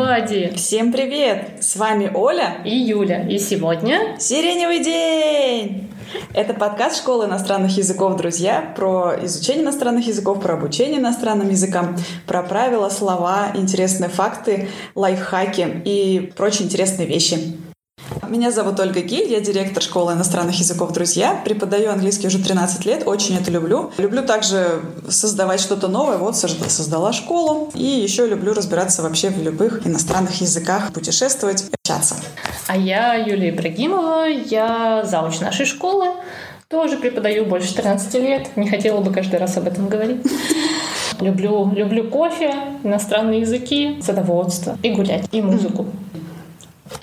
everybody! Всем привет! С вами Оля и Юля. И сегодня... Сиреневый день! Это подкаст школы иностранных языков «Друзья» про изучение иностранных языков, про обучение иностранным языкам, про правила, слова, интересные факты, лайфхаки и прочие интересные вещи. Меня зовут Ольга Гиль, я директор школы иностранных языков «Друзья». Преподаю английский уже 13 лет, очень это люблю. Люблю также создавать что-то новое, вот создала школу. И еще люблю разбираться вообще в любых иностранных языках, путешествовать, общаться. А я Юлия Ибрагимова, я зауч нашей школы. Тоже преподаю больше 13 лет. Не хотела бы каждый раз об этом говорить. Люблю, люблю кофе, иностранные языки, садоводство и гулять, и музыку.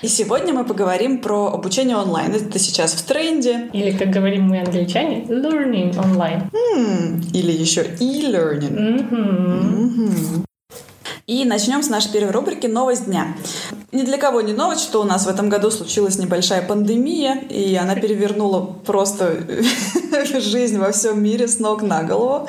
И сегодня мы поговорим про обучение онлайн. Это сейчас в тренде. Или, как говорим мы, англичане, learning online. Mm, или еще e-learning. Mm-hmm. Mm-hmm. И начнем с нашей первой рубрики «Новость дня». Ни для кого не новость, что у нас в этом году случилась небольшая пандемия, и она перевернула просто жизнь во всем мире с ног на голову.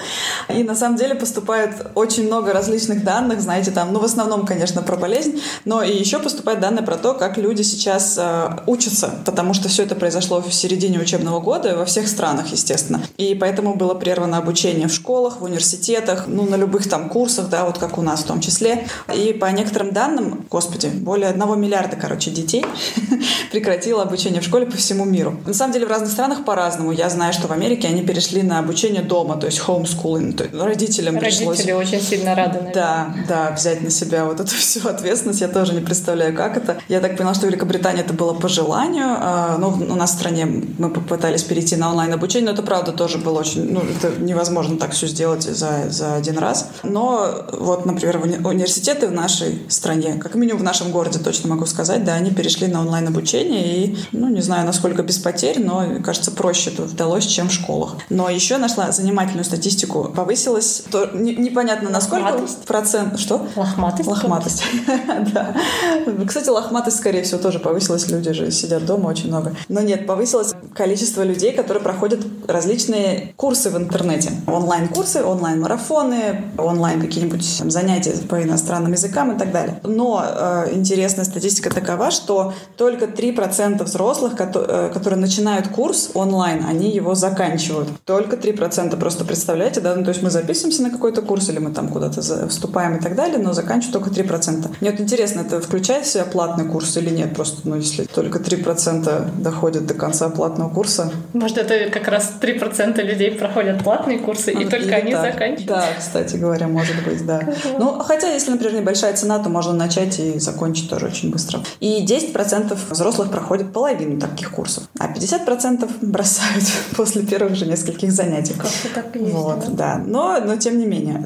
И на самом деле поступает очень много различных данных, знаете, там, ну, в основном, конечно, про болезнь, но и еще поступают данные про то, как люди сейчас э, учатся, потому что все это произошло в середине учебного года во всех странах, естественно. И поэтому было прервано обучение в школах, в университетах, ну, на любых там курсах, да, вот как у нас в том числе. И по некоторым данным, господи, более одного миллиарда, короче, детей прекратило обучение в школе по всему миру. На самом деле в разных странах по-разному. Я знаю, что в Америке они перешли на обучение дома, то есть homeschooling. То есть родителям Родители пришлось... очень сильно рады, наверное. Да, да, взять на себя вот эту всю ответственность. Я тоже не представляю, как это. Я так поняла, что в Великобритании это было по желанию. А, ну, у нас в стране мы попытались перейти на онлайн-обучение, но это, правда, тоже было очень... Ну, это невозможно так все сделать за, за один раз. Но вот, например, университеты в нашей стране, как минимум в нашем городе, это точно могу сказать, да, они перешли на онлайн-обучение, и, ну, не знаю, насколько без потерь, но, кажется, проще это удалось, чем в школах. Но еще нашла занимательную статистику. Повысилась, то, не, непонятно насколько Лохматость. процент... Что? Лохматость. Лохматость, да. Кстати, лохматость, скорее всего, тоже повысилась. Люди же сидят дома очень много. Но нет, повысилось количество людей, которые проходят различные курсы в интернете. Онлайн-курсы, онлайн-марафоны, онлайн какие-нибудь занятия по иностранным языкам и так далее. Но э, интересно интересная статистика такова, что только 3% взрослых, э, которые начинают курс онлайн, они его заканчивают. Только 3%. Просто представляете, да? Ну, то есть мы записываемся на какой-то курс или мы там куда-то вступаем и так далее, но заканчивают только 3%. Мне вот интересно, это включает в себя платный курс или нет? Просто, ну, если только 3% доходят до конца платного курса. Может, это как раз 3% людей проходят платные курсы, и только они так. заканчивают? Да, кстати говоря, может быть, да. Ну, хотя, если, например, небольшая цена, то можно начать и закончить тоже очень быстро. И 10% взрослых проходят половину таких курсов, а 50% бросают после первых же нескольких занятий. Как-то так и есть, вот, да. да. Но, но тем не менее,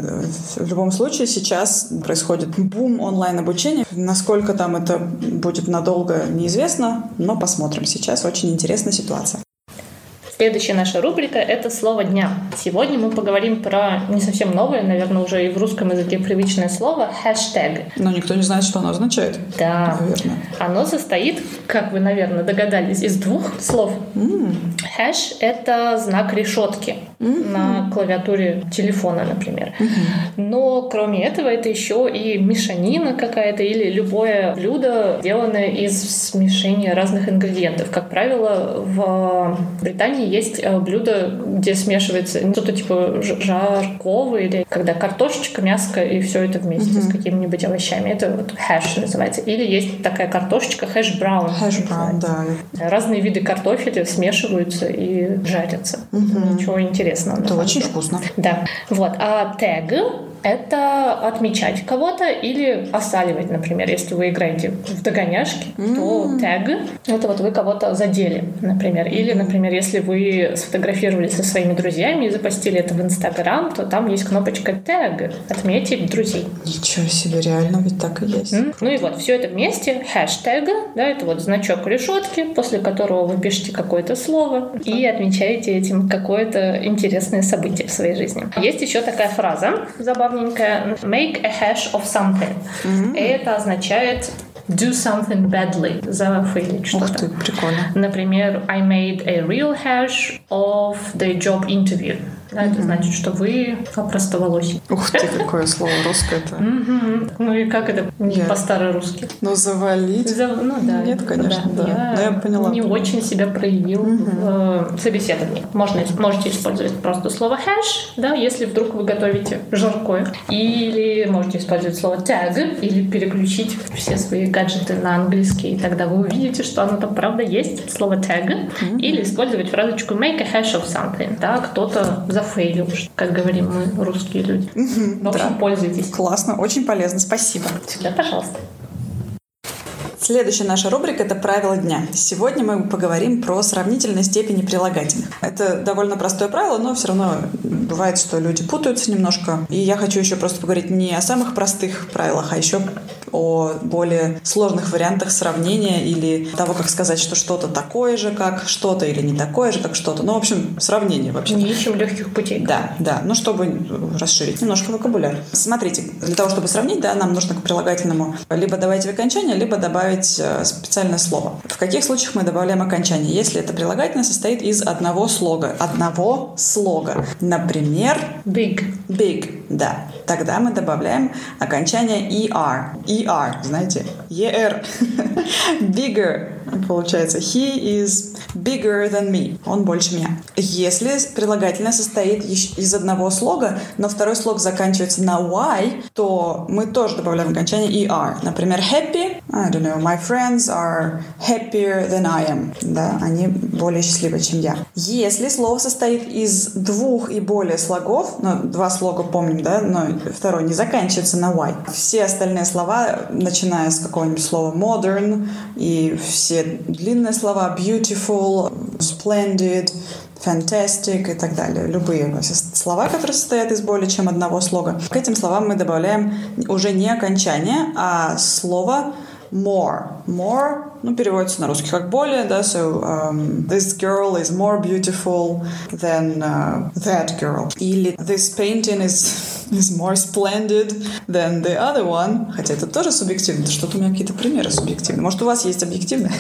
в любом случае сейчас происходит бум онлайн-обучения. Насколько там это будет надолго, неизвестно, но посмотрим. Сейчас очень интересная ситуация. Следующая наша рубрика — это слово дня. Сегодня мы поговорим про не совсем новое, наверное, уже и в русском языке привычное слово — хэштег. Но никто не знает, что оно означает. Да. Наверное. Оно состоит, как вы, наверное, догадались, из двух слов. Mm. Хэш — это знак решетки mm-hmm. на клавиатуре телефона, например. Mm-hmm. Но кроме этого это еще и мешанина какая-то или любое блюдо, сделанное из смешения разных ингредиентов. Как правило, в Британии есть э, блюдо, где смешивается что-то типа жаркого или когда картошечка, мяско и все это вместе mm-hmm. с какими-нибудь овощами. Это вот хэш называется. Или есть такая картошечка хэш браун. Хэш браун, да. Разные виды картофеля смешиваются и жарятся. Mm-hmm. Ничего интересного. Это очень вкусно. Да. Вот. А тег это отмечать кого-то или осаливать, например, если вы играете в догоняшки, mm-hmm. то тег — это вот вы кого-то задели, например. Или, например, если вы сфотографировались со своими друзьями и запостили это в Инстаграм, то там есть кнопочка тег — отметить друзей. Ничего себе, реально ведь так и есть. Mm-hmm. Ну и вот, все это вместе, хэштег, да, это вот значок решетки, после которого вы пишете какое-то слово и отмечаете этим какое-то интересное событие в своей жизни. Есть еще такая фраза забавная, забавненькое make a hash of something. Mm-hmm. Это означает do something badly, зафейлить что-то. Ух ты, прикольно. Например, I made a real hash of the job interview. Да, это значит, что вы опростоволосий. Ух ты, какое слово русское-то. Ну и как это по-старорусски? Ну, завалить? Ну да. Нет, конечно, да. Но я поняла. Не очень себя проявил в собеседовании. Можно, можете использовать просто слово хэш, да, если вдруг вы готовите жаркое. Или можете использовать слово tag, или переключить все свои гаджеты на английский, и тогда вы увидите, что оно там правда есть, слово tag. Или использовать фразочку make a hash of something, да, кто-то зафейлил, как говорим мы, русские люди. В общем, да. пользуйтесь. Классно, очень полезно, спасибо. Всегда, пожалуйста. Следующая наша рубрика — это «Правила дня». Сегодня мы поговорим про сравнительные степени прилагательных. Это довольно простое правило, но все равно бывает, что люди путаются немножко. И я хочу еще просто поговорить не о самых простых правилах, а еще о более сложных вариантах сравнения или того, как сказать, что что-то такое же, как что-то, или не такое же, как что-то. Ну, в общем, сравнение вообще. Не ищем легких путей. Да, да. Ну, чтобы расширить немножко вокабуляр. Смотрите, для того, чтобы сравнить, да, нам нужно к прилагательному либо добавить окончание, либо добавить э, специальное слово. В каких случаях мы добавляем окончание? Если это прилагательное состоит из одного слога. Одного слога. Например... Big. Big, да. Тогда мы добавляем окончание ER. ER, знаете, ER. Bigger, получается. He is bigger than me. Он больше меня. Если прилагательное состоит из одного слога, но второй слог заканчивается на Y, то мы тоже добавляем окончание ER. Например, happy. I don't know. My friends are happier than I am. Да, они более счастливы, чем я. Если слово состоит из двух и более слогов, ну, два слога помним, да, но второй не заканчивается на Y. Все остальные слова, начиная с какого-нибудь слова modern и все длинные слова beautiful, splendid, fantastic и так далее. Любые слова, которые состоят из более чем одного слога. К этим словам мы добавляем уже не окончание, а слово more. More, ну, переводится на русский как более, да, so um, this girl is more beautiful than uh, that girl. Или this painting is, is more splendid than the other one. Хотя это тоже субъективно. Что-то у меня какие-то примеры субъективные. Может, у вас есть объективные?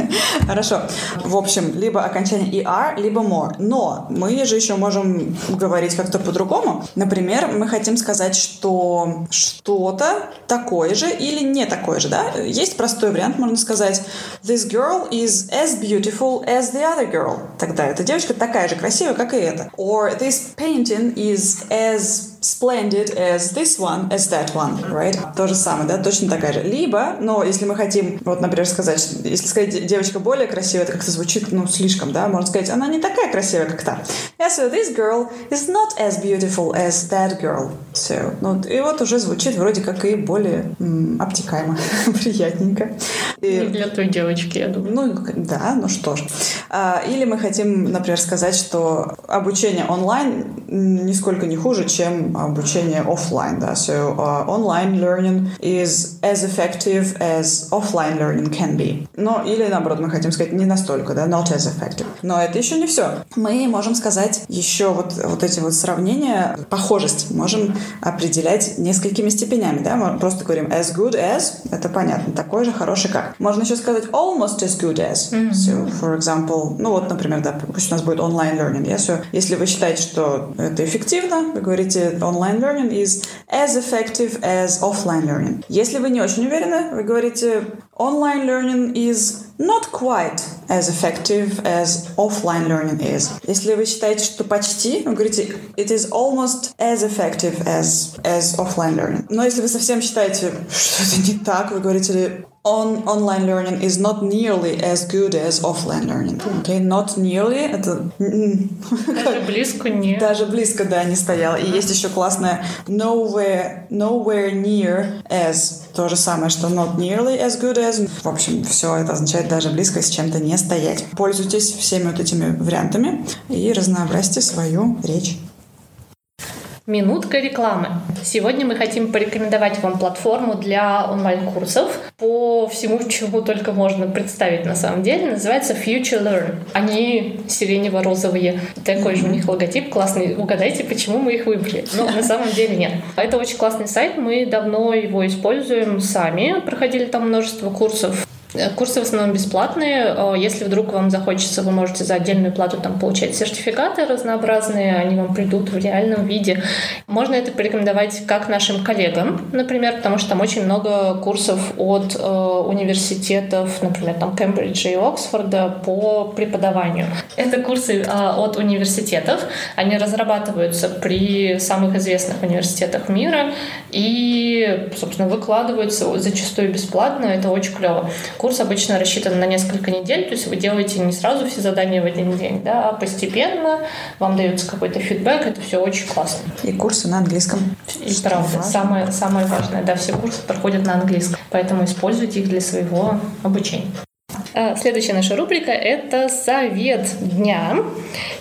Хорошо. В общем, либо окончание ER, либо more. Но мы же еще можем говорить как-то по-другому. Например, мы хотим сказать, что что-то такое же или не такое же, да? Есть простой вариант, можно сказать This girl is as beautiful as the other girl. Тогда эта девочка такая же красивая, как и эта. Or this painting is as splendid as this one, as that one, right? То же самое, да, точно такая же. Либо, но если мы хотим, вот, например, сказать, если сказать девочка более красивая, это как-то звучит, ну, слишком, да, можно сказать, она не такая красивая, как та. Yeah, so this girl is not as beautiful as that girl. So, ну, и вот уже звучит вроде как и более м, обтекаемо, приятненько. И, не для той девочки, я думаю. Ну, да, ну что ж. А, или мы хотим, например, сказать, что обучение онлайн нисколько не хуже, чем обучение офлайн, да, so uh, online learning is as effective as offline learning can be. Но или наоборот, мы хотим сказать не настолько, да, not as effective. Но это еще не все. Мы можем сказать еще вот, вот эти вот сравнения, похожесть можем определять несколькими степенями, да, мы просто говорим as good as, это понятно, такой же хороший как. Можно еще сказать almost as good as. Mm-hmm. So, for example, ну вот, например, да, пусть у нас будет online learning, yeah? so, если вы считаете, что это эффективно, вы говорите online learning is as effective as offline learning. Если вы не очень уверены, вы говорите online learning is not quite as effective as offline learning is. Если вы считаете, что почти, вы говорите it is almost as effective as, as offline learning. Но если вы совсем считаете, что это не так, вы говорите on online learning is not nearly as good as offline learning. Okay, not nearly это даже близко не. Даже близко, да, не стоял. И есть еще классное nowhere, nowhere near as то же самое, что not nearly as good as. В общем, все это означает даже близко с чем-то не стоять. Пользуйтесь всеми вот этими вариантами и разнообразьте свою речь. Минутка рекламы. Сегодня мы хотим порекомендовать вам платформу для онлайн-курсов по всему, чему только можно представить на самом деле. Называется Future Learn. Они сиренево-розовые. Такой же у них логотип классный. Угадайте, почему мы их выбрали. Но на самом деле нет. Это очень классный сайт. Мы давно его используем сами. Проходили там множество курсов курсы в основном бесплатные. Э, если вдруг вам захочется, вы можете за отдельную плату там получать сертификаты разнообразные, они вам придут в реальном виде. Можно это порекомендовать как нашим коллегам, например, потому что там очень много курсов от э, университетов, например, там Кембриджа и Оксфорда по преподаванию. Это курсы э, от университетов. Они разрабатываются при самых известных университетах мира и, собственно, выкладываются зачастую бесплатно. Это очень клево. Курс обычно рассчитан на несколько недель, то есть вы делаете не сразу все задания в один день, да, а постепенно вам дается какой-то фидбэк, это все очень классно. И курсы на английском. И правда, самое, самое важное, да, все курсы проходят на английском, поэтому используйте их для своего обучения. А, следующая наша рубрика — это совет дня.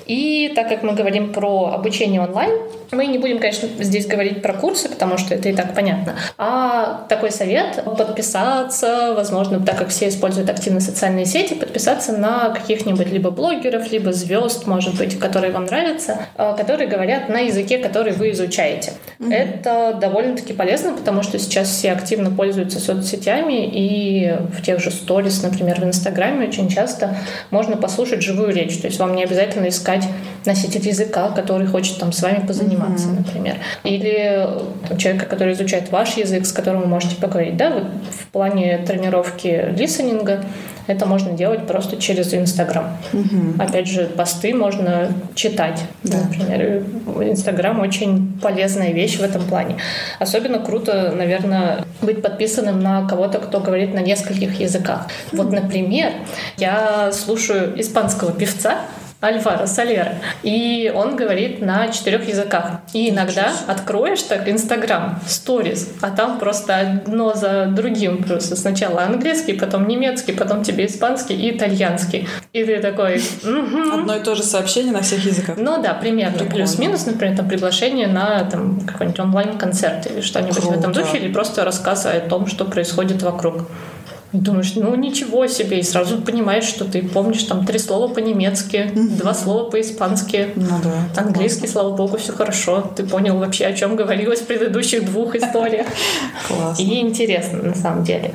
И так как мы говорим про обучение онлайн, мы не будем, конечно, здесь говорить про курсы, потому что это и так понятно. А такой совет — подписаться, возможно, так как все используют активно социальные сети, подписаться на каких-нибудь либо блогеров, либо звезд, может быть, которые вам нравятся, а, которые говорят на языке, который вы изучаете. Mm-hmm. Это довольно-таки полезно, потому что сейчас все активно пользуются соцсетями, и в тех же сторис, например, в Инстаграме очень часто можно послушать живую речь. То есть вам не обязательно искать носитель языка, который хочет там с вами позаниматься заниматься, mm-hmm. например. Или там, человека, который изучает ваш язык, с которым вы можете поговорить. Да, вот в плане тренировки лисенинга это можно делать просто через Инстаграм. Угу. Опять же, посты можно читать. Да. Например, Инстаграм очень полезная вещь в этом плане. Особенно круто, наверное, быть подписанным на кого-то, кто говорит на нескольких языках. Вот, например, я слушаю испанского певца, Альваро Солера. И он говорит на четырех языках. И иногда откроешь так Инстаграм, сторис, а там просто одно за другим просто. Сначала английский, потом немецкий, потом тебе испанский и итальянский. И ты такой... Одно и то же сообщение на всех языках. Ну да, примерно. Плюс-минус, например, там приглашение на там, какой-нибудь онлайн-концерт или что-нибудь в этом духе, или просто рассказ о том, что происходит вокруг. И думаешь, ну ничего себе, и сразу понимаешь, что ты помнишь там три слова по-немецки, два слова по-испански, ну, да, английский, классно. слава богу, все хорошо. Ты понял вообще, о чем говорилось в предыдущих двух историях. Классно. И интересно, на самом деле.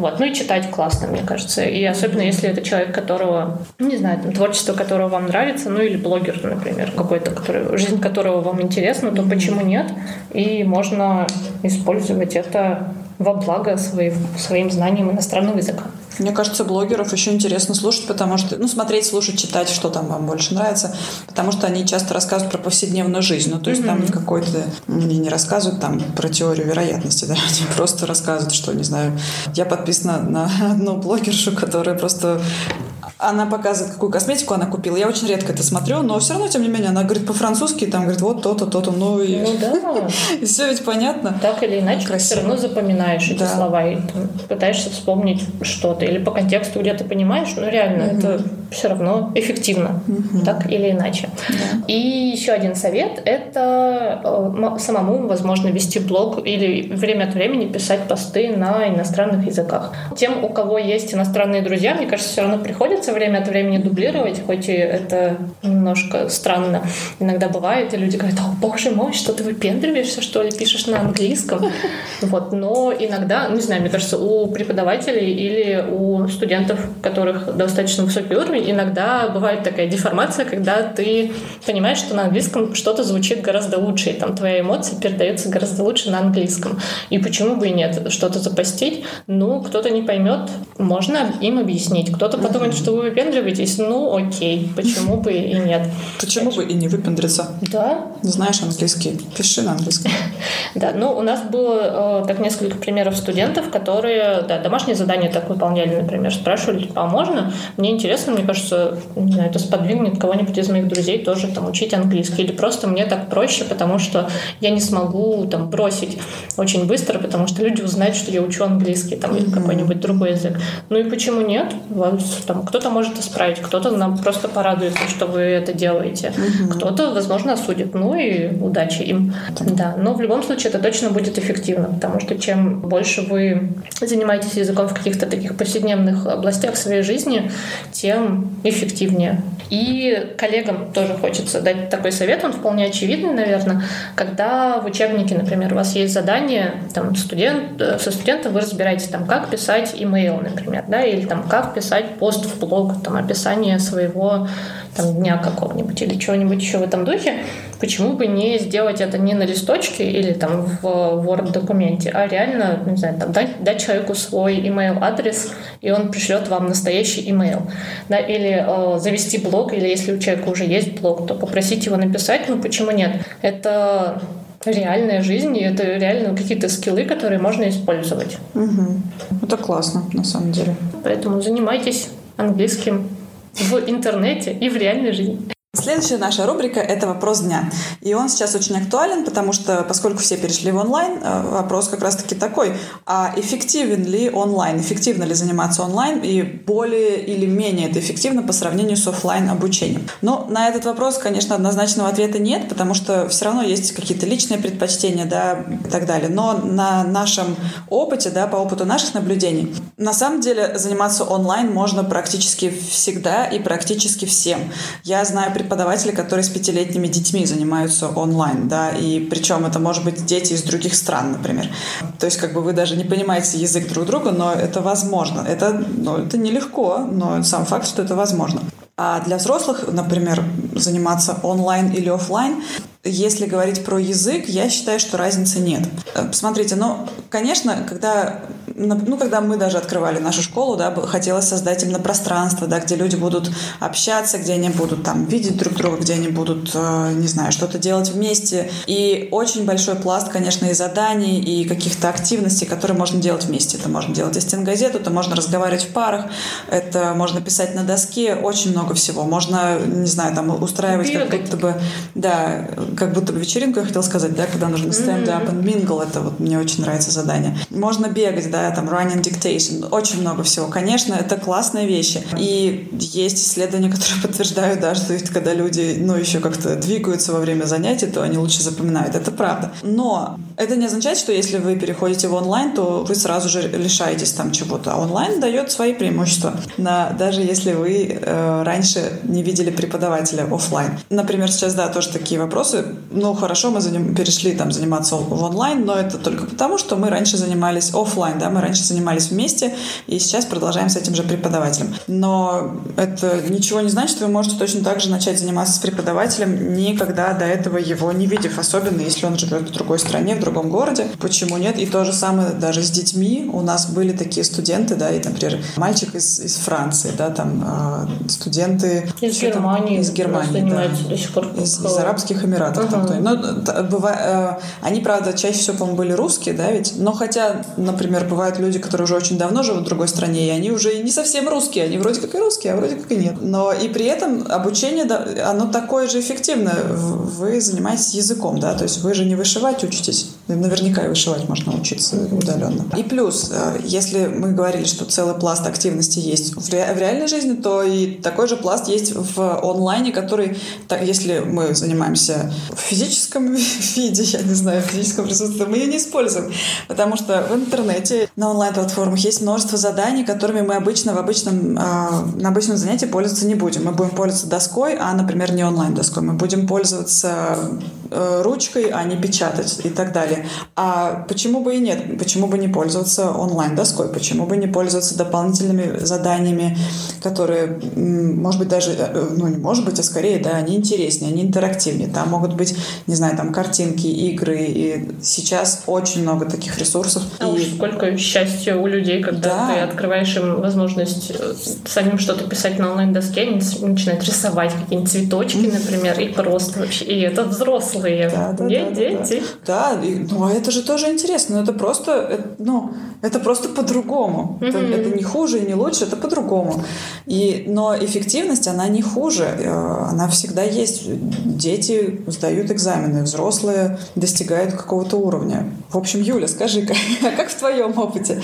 Вот. Ну и читать классно, мне кажется. И особенно если это человек, которого, ну, не знаю, там, творчество которого вам нравится, ну или блогер, например, какой-то, который, жизнь которого вам интересна, то почему нет? И можно использовать это во благо своим, своим знаниям иностранного языка. Мне кажется, блогеров еще интересно слушать, потому что, ну, смотреть, слушать, читать, что там вам больше нравится, потому что они часто рассказывают про повседневную жизнь. Ну, то есть mm-hmm. там какой-то, мне не рассказывают там про теорию вероятности, да, они просто рассказывают, что, не знаю, я подписана на одну блогершу, которая просто она показывает, какую косметику она купила. Я очень редко это смотрю, но все равно, тем не менее, она говорит по-французски, там говорит вот то-то, то-то, ну и... Ну да. и все ведь понятно. Так или иначе, ты все равно запоминаешь эти да. слова и пытаешься вспомнить что-то. Или по контексту где-то понимаешь, ну реально, угу. это все равно эффективно, угу. так или иначе. Да. И еще один совет — это э, самому, возможно, вести блог или время от времени писать посты на иностранных языках. Тем, у кого есть иностранные друзья, мне кажется, все равно приходится приходится время от времени дублировать, хоть и это немножко странно. Иногда бывает, и люди говорят, о, боже мой, что ты выпендриваешься, что ли, пишешь на английском. Вот. Но иногда, ну, не знаю, мне кажется, у преподавателей или у студентов, у которых достаточно высокий уровень, иногда бывает такая деформация, когда ты понимаешь, что на английском что-то звучит гораздо лучше, и там твоя эмоция передается гораздо лучше на английском. И почему бы и нет? Что-то запостить, ну, кто-то не поймет, можно им объяснить. Кто-то подумает, что вы вы выпендриваетесь, ну окей, почему бы и нет. Почему бы и не выпендриться? Да. Знаешь английский, пиши на английском. Да, ну у нас было э, так несколько примеров студентов, которые, да, домашние задания так выполняли, например, спрашивали, а можно? Мне интересно, мне кажется, не знаю, это сподвигнет кого-нибудь из моих друзей тоже там учить английский. Или просто мне так проще, потому что я не смогу там бросить очень быстро, потому что люди узнают, что я учу английский там или какой-нибудь другой язык. Ну и почему нет? Там кто-то может исправить, кто-то нам просто порадуется, что вы это делаете, угу. кто-то, возможно, осудит. Ну и удачи им. Да. Но в любом случае это точно будет эффективно, потому что чем больше вы занимаетесь языком в каких-то таких повседневных областях своей жизни, тем эффективнее. И коллегам тоже хочется дать такой совет, он вполне очевидный, наверное. Когда в учебнике, например, у вас есть задание, там, студент, э, со студентом вы разбираетесь, там, как писать имейл, например, да, или там, как писать пост в блог, там, описание своего там, дня какого-нибудь или чего-нибудь еще в этом духе, почему бы не сделать это не на листочке или там в Word-документе, а реально, не знаю, там, дать, дать человеку свой email-адрес, и он пришлет вам настоящий email. Да, или э, завести блог, или если у человека уже есть блог, то попросить его написать, ну почему нет? Это реальная жизнь, и это реально какие-то скиллы, которые можно использовать. Угу. Это классно, на самом деле. Поэтому занимайтесь английским в интернете и в реальной жизни. Следующая наша рубрика — это вопрос дня. И он сейчас очень актуален, потому что, поскольку все перешли в онлайн, э, вопрос как раз-таки такой, а эффективен ли онлайн, эффективно ли заниматься онлайн и более или менее это эффективно по сравнению с офлайн обучением? Ну, на этот вопрос, конечно, однозначного ответа нет, потому что все равно есть какие-то личные предпочтения, да, и так далее. Но на нашем опыте, да, по опыту наших наблюдений, на самом деле заниматься онлайн можно практически всегда и практически всем. Я знаю преподаватели, которые с пятилетними детьми занимаются онлайн, да, и причем это может быть дети из других стран, например. То есть как бы вы даже не понимаете язык друг друга, но это возможно. Это, ну, это нелегко, но сам факт, что это возможно. А для взрослых, например, заниматься онлайн или офлайн, если говорить про язык, я считаю, что разницы нет. Э, смотрите, ну, конечно, когда, ну, когда мы даже открывали нашу школу, да, хотелось создать именно пространство, да, где люди будут общаться, где они будут там видеть друг друга, где они будут, э, не знаю, что-то делать вместе. И очень большой пласт, конечно, и заданий, и каких-то активностей, которые можно делать вместе. Это можно делать из стенгазету, это можно разговаривать в парах, это можно писать на доске, очень много всего. Можно, не знаю, там устраивать как будто бы, да, как будто бы вечеринку, я хотела сказать, да, когда нужно stand up and mingle, это вот мне очень нравится задание. Можно бегать, да, там running dictation, очень много всего. Конечно, это классные вещи. И есть исследования, которые подтверждают, да, что когда люди, ну, еще как-то двигаются во время занятий, то они лучше запоминают. Это правда. Но это не означает, что если вы переходите в онлайн, то вы сразу же лишаетесь там чего-то. А онлайн дает свои преимущества, на, даже если вы э, раньше не видели преподавателя офлайн. Например, сейчас, да, тоже такие вопросы ну хорошо, мы заним, перешли там заниматься в онлайн, но это только потому, что мы раньше занимались офлайн, да, мы раньше занимались вместе, и сейчас продолжаем с этим же преподавателем. Но это ничего не значит, вы можете точно так же начать заниматься с преподавателем, никогда до этого его не видев, особенно если он живет в другой стране, в другом городе. Почему нет? И то же самое даже с детьми. У нас были такие студенты, да, и, например, мальчик из, из Франции, да, там э, студенты... Из Германии. Там, из Германии, да. до сих пор. Из, из Арабских Эмиратов. Uh-huh. Там, ну, бывает, э, они, правда, чаще всего, по-моему, были русские, да, ведь? Но хотя, например, бывают люди, которые уже очень давно живут в другой стране, и они уже не совсем русские, они вроде как и русские, а вроде как и нет. Но и при этом обучение, оно такое же эффективное. Вы занимаетесь языком, да, то есть вы же не вышивать учитесь. Наверняка и вышивать можно учиться удаленно. И плюс, э, если мы говорили, что целый пласт активности есть в, ре- в реальной жизни, то и такой же пласт есть в онлайне, который, если мы занимаемся в физическом виде, я не знаю, в физическом присутствии, мы ее не используем. Потому что в интернете, на онлайн-платформах есть множество заданий, которыми мы обычно в обычном, э, на обычном занятии пользоваться не будем. Мы будем пользоваться доской, а, например, не онлайн-доской. Мы будем пользоваться э, ручкой, а не печатать и так далее. А почему бы и нет? Почему бы не пользоваться онлайн-доской? Почему бы не пользоваться дополнительными заданиями, которые, может быть, даже, э, ну, не может быть, а скорее, да, они интереснее, они интерактивнее. Там могут быть, не знаю, там картинки, игры. И сейчас очень много таких ресурсов. А и... уж сколько счастья у людей, когда да. ты открываешь им возможность э, самим что-то писать на онлайн-доске, они начинают рисовать какие-нибудь цветочки, например, и просто вообще. И это взрослые, да, да, не да, дети. Да, да. И, ну а это же тоже интересно. Но это просто, это, ну, это просто по-другому. Mm-hmm. Это, это не хуже и не лучше, это по-другому. И, но эффективность, она не хуже. Э, она всегда есть. Дети сдают экзамены, взрослые достигают какого-то уровня. В общем, Юля, скажи, как, как в твоем опыте?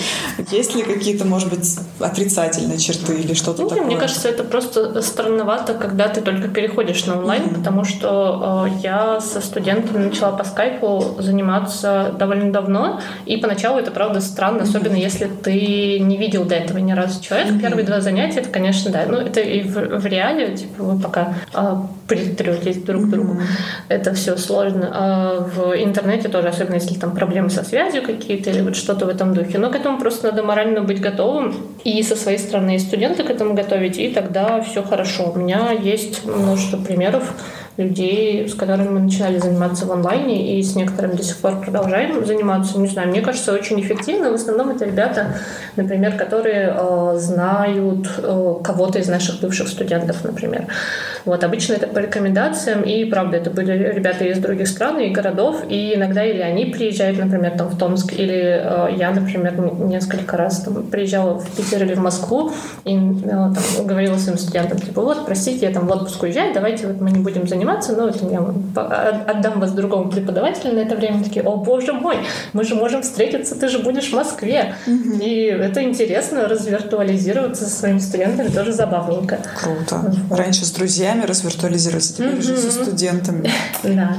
Есть ли какие-то, может быть, отрицательные черты или что-то ну, такое? Мне кажется, это просто странновато, когда ты только переходишь на онлайн, mm-hmm. потому что э, я со студентами начала по скайпу заниматься довольно давно, и поначалу это, правда, странно, особенно если ты не видел до этого ни разу человека. Первые два занятия, это, конечно, да, ну, это и в, в реале, типа, вы пока э, притретесь друг к другу, это все сложно. А в интернете тоже, особенно если там проблемы со связью какие-то или вот что-то в этом духе. Но к этому просто надо морально быть готовым и со своей стороны и студенты к этому готовить, и тогда все хорошо. У меня есть множество примеров людей, с которыми мы начинали заниматься в онлайне и с некоторыми до сих пор продолжаем заниматься. Не знаю, мне кажется, очень эффективно. В основном это ребята, например, которые э, знают э, кого-то из наших бывших студентов, например. Вот обычно это по рекомендациям, и правда, это были ребята из других стран и городов, и иногда или они приезжают, например, там в Томск, или э, я, например, несколько раз там приезжала в Питер или в Москву и э, там, говорила своим студентам, типа, вот, простите, я там в отпуск уезжаю, давайте вот мы не будем заниматься, но вот я отдам вас другому преподавателю на это время. Такие, о боже мой, мы же можем встретиться, ты же будешь в Москве. Mm-hmm. И это интересно, развиртуализироваться со своими студентами тоже забавненько. Круто. Раньше с друзьями развиртуализироваться, теперь mm-hmm. уже со студентами. Да.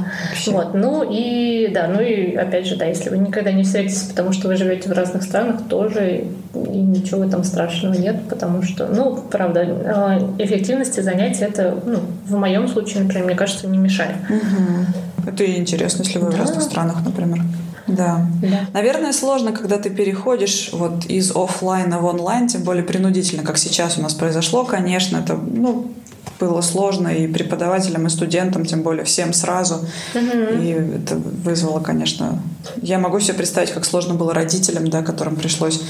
Вот. Ну и да, ну и опять же, да, если вы никогда не встретитесь, потому что вы живете в разных странах, тоже и ничего этом страшного нет, потому что, ну, правда, а, эффективности занятий это, ну, в моем случае, например, мне кажется, не мешает. Угу. Это и интересно, если вы да. в разных странах, например. Да. да. Наверное, сложно, когда ты переходишь вот из офлайна в онлайн, тем более принудительно, как сейчас у нас произошло, конечно, это ну, было сложно и преподавателям, и студентам, тем более всем сразу. Mm-hmm. И это вызвало, конечно... Я могу себе представить, как сложно было родителям, да, которым пришлось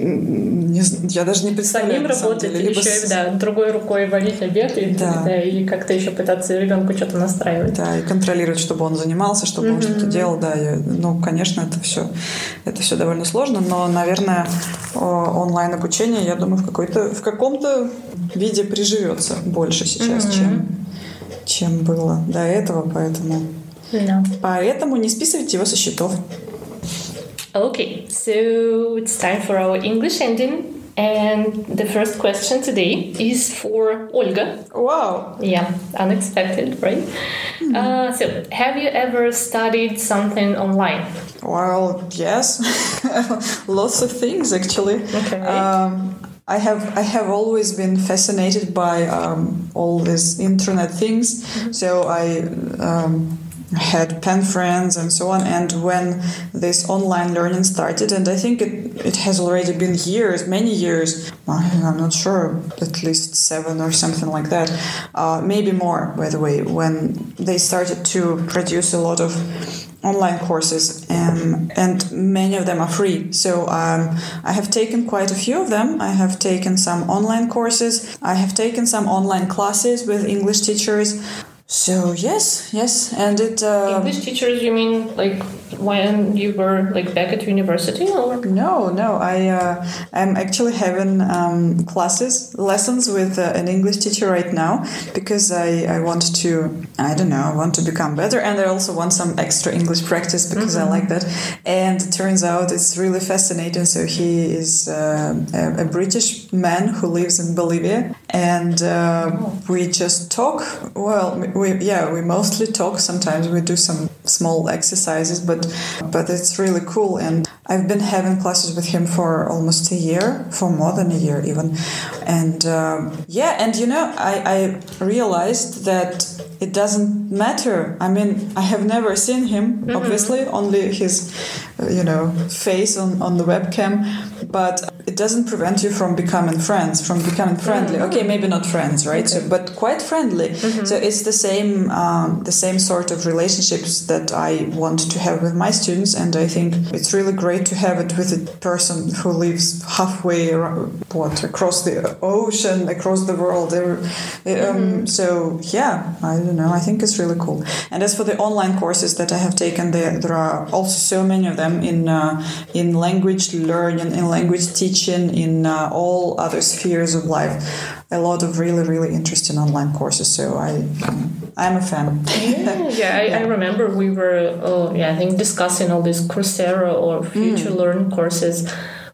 не, я даже не представляю. Самим работать, деле. Либо еще с... да, другой рукой варить обед и, да. Да, и как-то еще пытаться ребенку что-то настраивать. Да, и контролировать, чтобы он занимался, чтобы mm-hmm. он что-то делал. Да, я, ну, конечно, это все, это все довольно сложно, но, наверное, онлайн обучение, я думаю, в какой-то, в каком-то виде приживется больше сейчас, mm-hmm. чем, чем было до этого, поэтому. Да. Поэтому не списывайте его со счетов. Okay, so it's time for our English ending. And the first question today is for Olga. Wow. Yeah, unexpected, right? Mm. Uh, so, have you ever studied something online? Well, yes. Lots of things, actually. Okay. Um, I have I have always been fascinated by um, all these internet things. Mm-hmm. So I um, had pen friends and so on. And when this online learning started, and I think it, it has already been years, many years, I'm not sure, at least seven or something like that, uh, maybe more, by the way, when they started to produce a lot of online courses um, and many of them are free. So um, i have taken quite a few of them. I have taken some online courses. I have taken some online classes with english teachers so yes, yes, and it. Uh, English teachers, you mean like when you were like back at university, or no, no, I uh, I'm actually having um, classes, lessons with uh, an English teacher right now because I I want to I don't know I want to become better, and I also want some extra English practice because mm-hmm. I like that. And it turns out it's really fascinating. So he is uh, a, British man who lives in Bolivia, and uh, oh. we just talk. Well we yeah we mostly talk sometimes we do some small exercises but but it's really cool. And i've been having classes with him for almost a year for more than a year even. And um, yeah and you know i i realized that it doesn't matter. I mean i have never seen him mm-hmm. obviously only his you know face on on the webcam but it doesn't prevent you from becoming friends, from becoming friendly. Mm-hmm. Okay, maybe not friends, right? Okay. So, but quite friendly. Mm-hmm. So it's the same, um, the same sort of relationships that I want to have with my students, and I think it's really great to have it with a person who lives halfway, what across the ocean, across the world. Um, mm-hmm. So yeah, I don't know. I think it's really cool. And as for the online courses that I have taken, there there are also so many of them in uh, in language learning, in language teaching in uh, all other spheres of life. a lot of really really interesting online courses. So I I'm a fan. yeah, yeah, I, yeah. I remember we were oh yeah I think discussing all these Coursera or Future mm. Learn courses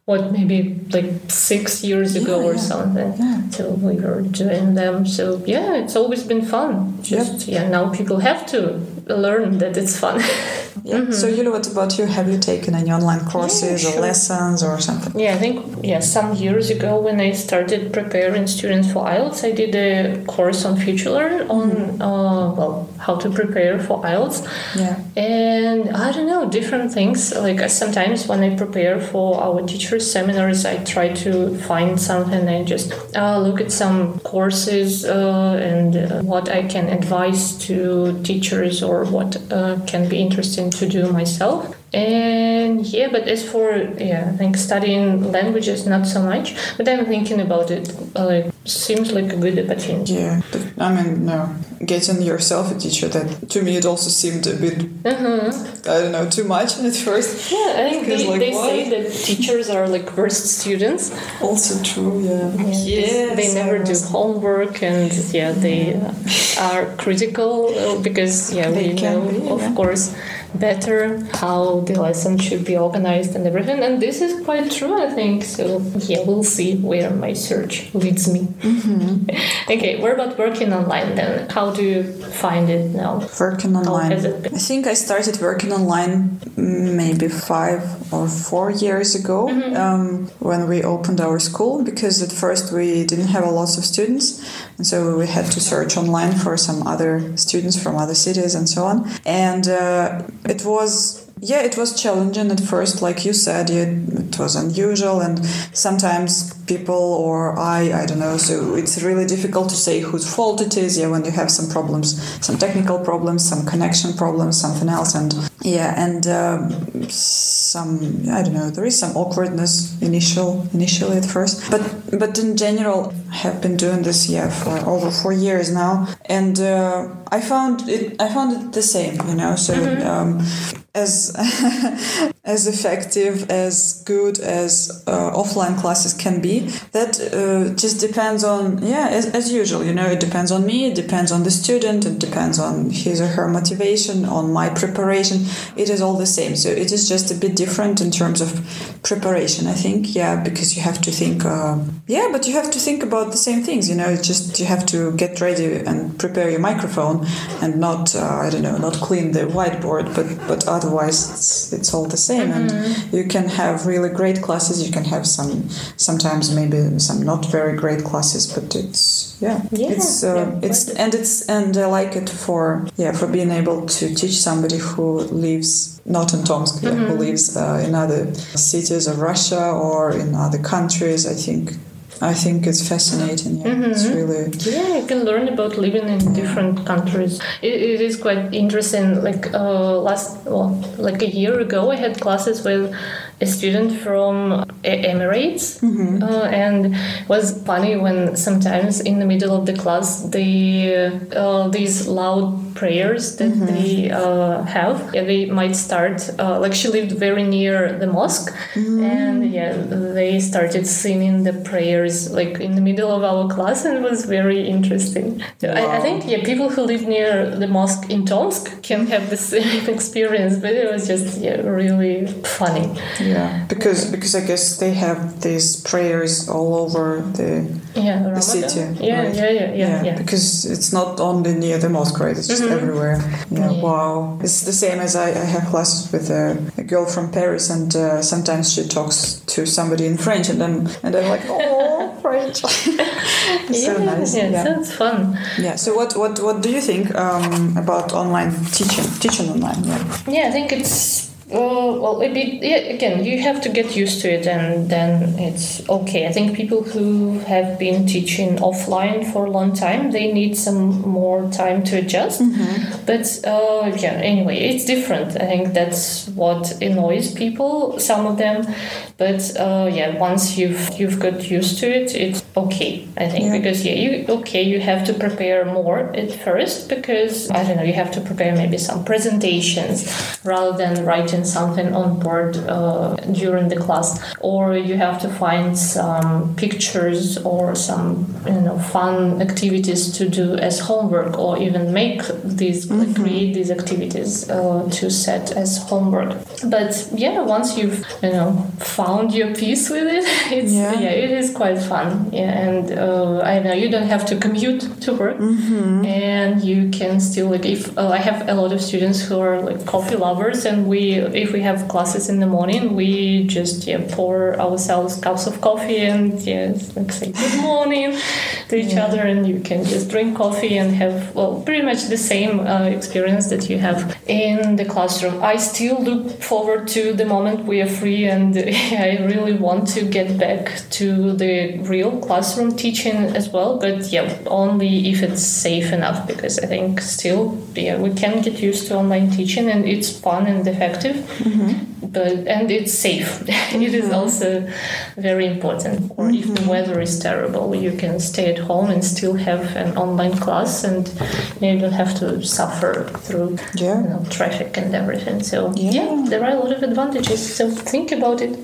what maybe like six years ago yeah, or yeah. something. Yeah. So we were doing them. So yeah, it's always been fun. Just yep. yeah, now people have to learn that it's fun. yeah. Mm-hmm. So you know what about you? Have you taken any online courses yeah, sure. or lessons or something? Yeah, I think yeah, some years ago when I started preparing students for IELTS, I did a course on FutureLearn on mm-hmm. uh, well how to prepare for IELTS. Yeah. And I don't know different things. Like sometimes when I prepare for our teachers seminars, I try to find something and just uh, look at some courses uh, and uh, what I can advise to teachers or what uh, can be interesting to do myself. And yeah, but as for yeah, I think studying languages not so much, but I'm thinking about it. Like seems like a good opportunity. Yeah, I mean, no, getting yourself a teacher that to me it also seemed a bit uh-huh. I don't know too much at first. Yeah, I think they, like, they say that teachers are like worst students. Also true, yeah. yeah yes, they never do homework and yeah, they are critical uh, because yeah, they we know be, of yeah. course better how the lesson should be organized and everything. And this is quite true, I think. So yeah, we'll see where my search leads me. Mm-hmm. okay, what about working online then? How do you find it now? Working online. I think I started working online maybe five or four years ago mm-hmm. um, when we opened our school because at first we didn't have a lot of students and so we had to search online for some other students from other cities and so on. And uh, it was yeah it was challenging at first like you said it was unusual. And sometimes people or i i don't know. So it's really difficult to say whose fault it is. Yeah when you have some problems some technical problems some connection problems something else. And yeah and um, some i don't know there is some awkwardness initial initially at first. But but in general I have been doing this yeah for over four years now. And uh, i found it i found it the same you know. So mm-hmm. um, as as effective as good as uh, offline classes can be. That uh, just depends on yeah as, as usual you know it depends on me it depends on the student it depends on his or her motivation on my preparation. It is all the same. So it is just a bit different in terms of preparation i think yeah because you have to think uh, yeah but you have to think about the same things you know it's just you have to get ready and prepare your microphone and not uh, i don't know not clean the whiteboard but but otherwise it's, it's all the same mm-hmm. and you can have really great classes you can have some sometimes maybe some not very great classes but it's yeah, yeah it's uh, yeah, it's and it's and i like it for yeah for being able to teach somebody who lives not in tomsk mm-hmm. who lives uh, in other cities of russia or in other countries i think I think it's fascinating. Yeah, mm-hmm. it's really yeah. You can learn about living in different countries. it, it is quite interesting. Like uh, last, well, like a year ago, I had classes with a student from Emirates, mm-hmm. uh, and it was funny when sometimes in the middle of the class they uh, these loud prayers that mm-hmm. they uh, have. They might start uh, like she lived very near the mosque, mm-hmm. and yeah, they started singing the prayers like in the middle of our class, and it was very interesting. Wow. I, I, think yeah, people who live near the mosque in Tomsk can have the same experience, but it was just yeah, really funny. Yeah, because because I guess they have these prayers all over the yeah the city. Yeah, right? yeah, yeah, yeah, yeah, Because it's not only near the mosque, right? It's just mm-hmm. everywhere. Yeah, yeah, Wow. It's the same as I, I have classes with a, a girl from Paris, and uh, sometimes she talks to somebody in French, and I'm and I'm like, oh, French. so yeah, nice. Yeah, yeah, sounds fun. Yeah. So what what what do you think um, about online teaching? Teaching online. Yeah. Yeah, I think it's uh, well, a bit, yeah, again, you have to get used to it and then it's okay. I think people who have been teaching offline for a long time, they need some more time to adjust. Mm-hmm. But uh, yeah, anyway, it's different. I think that's what annoys people, some of them. But uh, yeah, once you've you've got used to it, it okay, I think, yeah. because yeah, you okay, you have to prepare more at first because I don't know, you have to prepare maybe some presentations rather than writing something on board uh, during the class, or you have to find some pictures or some you know fun activities to do as homework, or even make these mm-hmm. create these activities uh, to set as homework. But yeah, once you've you know found your piece with it, it's yeah, yeah it is quite fun. Yeah, and uh, I know you don't have to commute to work, mm-hmm. and you can still like if uh, I have a lot of students who are like coffee lovers, and we if we have classes in the morning, we just yeah pour ourselves cups of coffee and yeah like say good morning to each yeah. other, and you can just drink coffee and have well pretty much the same uh, experience that you have in the classroom. I still look forward to the moment we are free, and I really want to get back to the real classroom teaching as well. But yeah, only if it's safe enough, because I think still yeah we can get used to online teaching, and it's fun and effective. Mm-hmm. But and it's safe. Mm-hmm. it is mm-hmm. also very important. Or if the mm-hmm. weather is terrible, you can stay at home and still have an online class, and you don't have to suffer through yeah. you know, traffic and everything. So yeah. yeah, there are a lot of advantages. So think about it.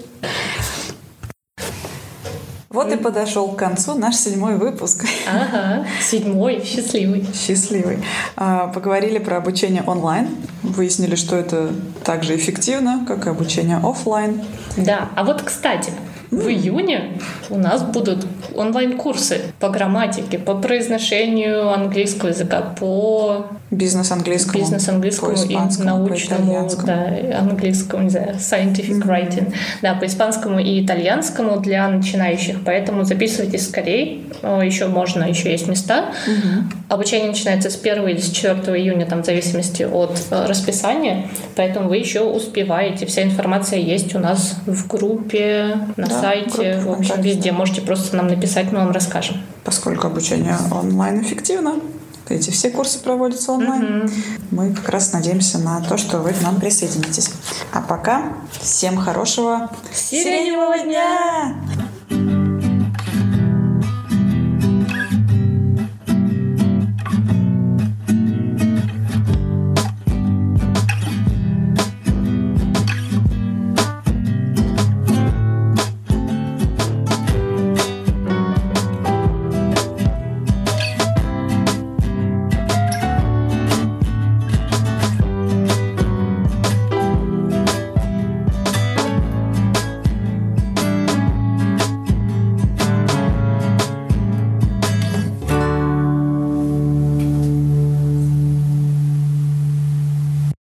Вот и подошел к концу наш седьмой выпуск. Ага, седьмой, счастливый. Счастливый. А, поговорили про обучение онлайн, выяснили, что это так же эффективно, как и обучение офлайн. Да, а вот, кстати, в июне у нас будут онлайн-курсы по грамматике, по произношению английского языка, по бизнес английскому, бизнес английскому и научному, да, английскому, не знаю, scientific mm-hmm. writing, да, по испанскому и итальянскому для начинающих. Поэтому записывайтесь скорее, еще можно, еще есть места. Mm-hmm. Обучение начинается с 1 или с 4 июня, там в зависимости от э, расписания, поэтому вы еще успеваете. Вся информация есть у нас в группе, на да, сайте, в общем, везде. Можете просто нам написать, мы вам расскажем. Поскольку обучение онлайн эффективно, эти все курсы проводятся онлайн. Mm-hmm. Мы как раз надеемся на то, что вы к нам присоединитесь. А пока всем хорошего сиреневого дня!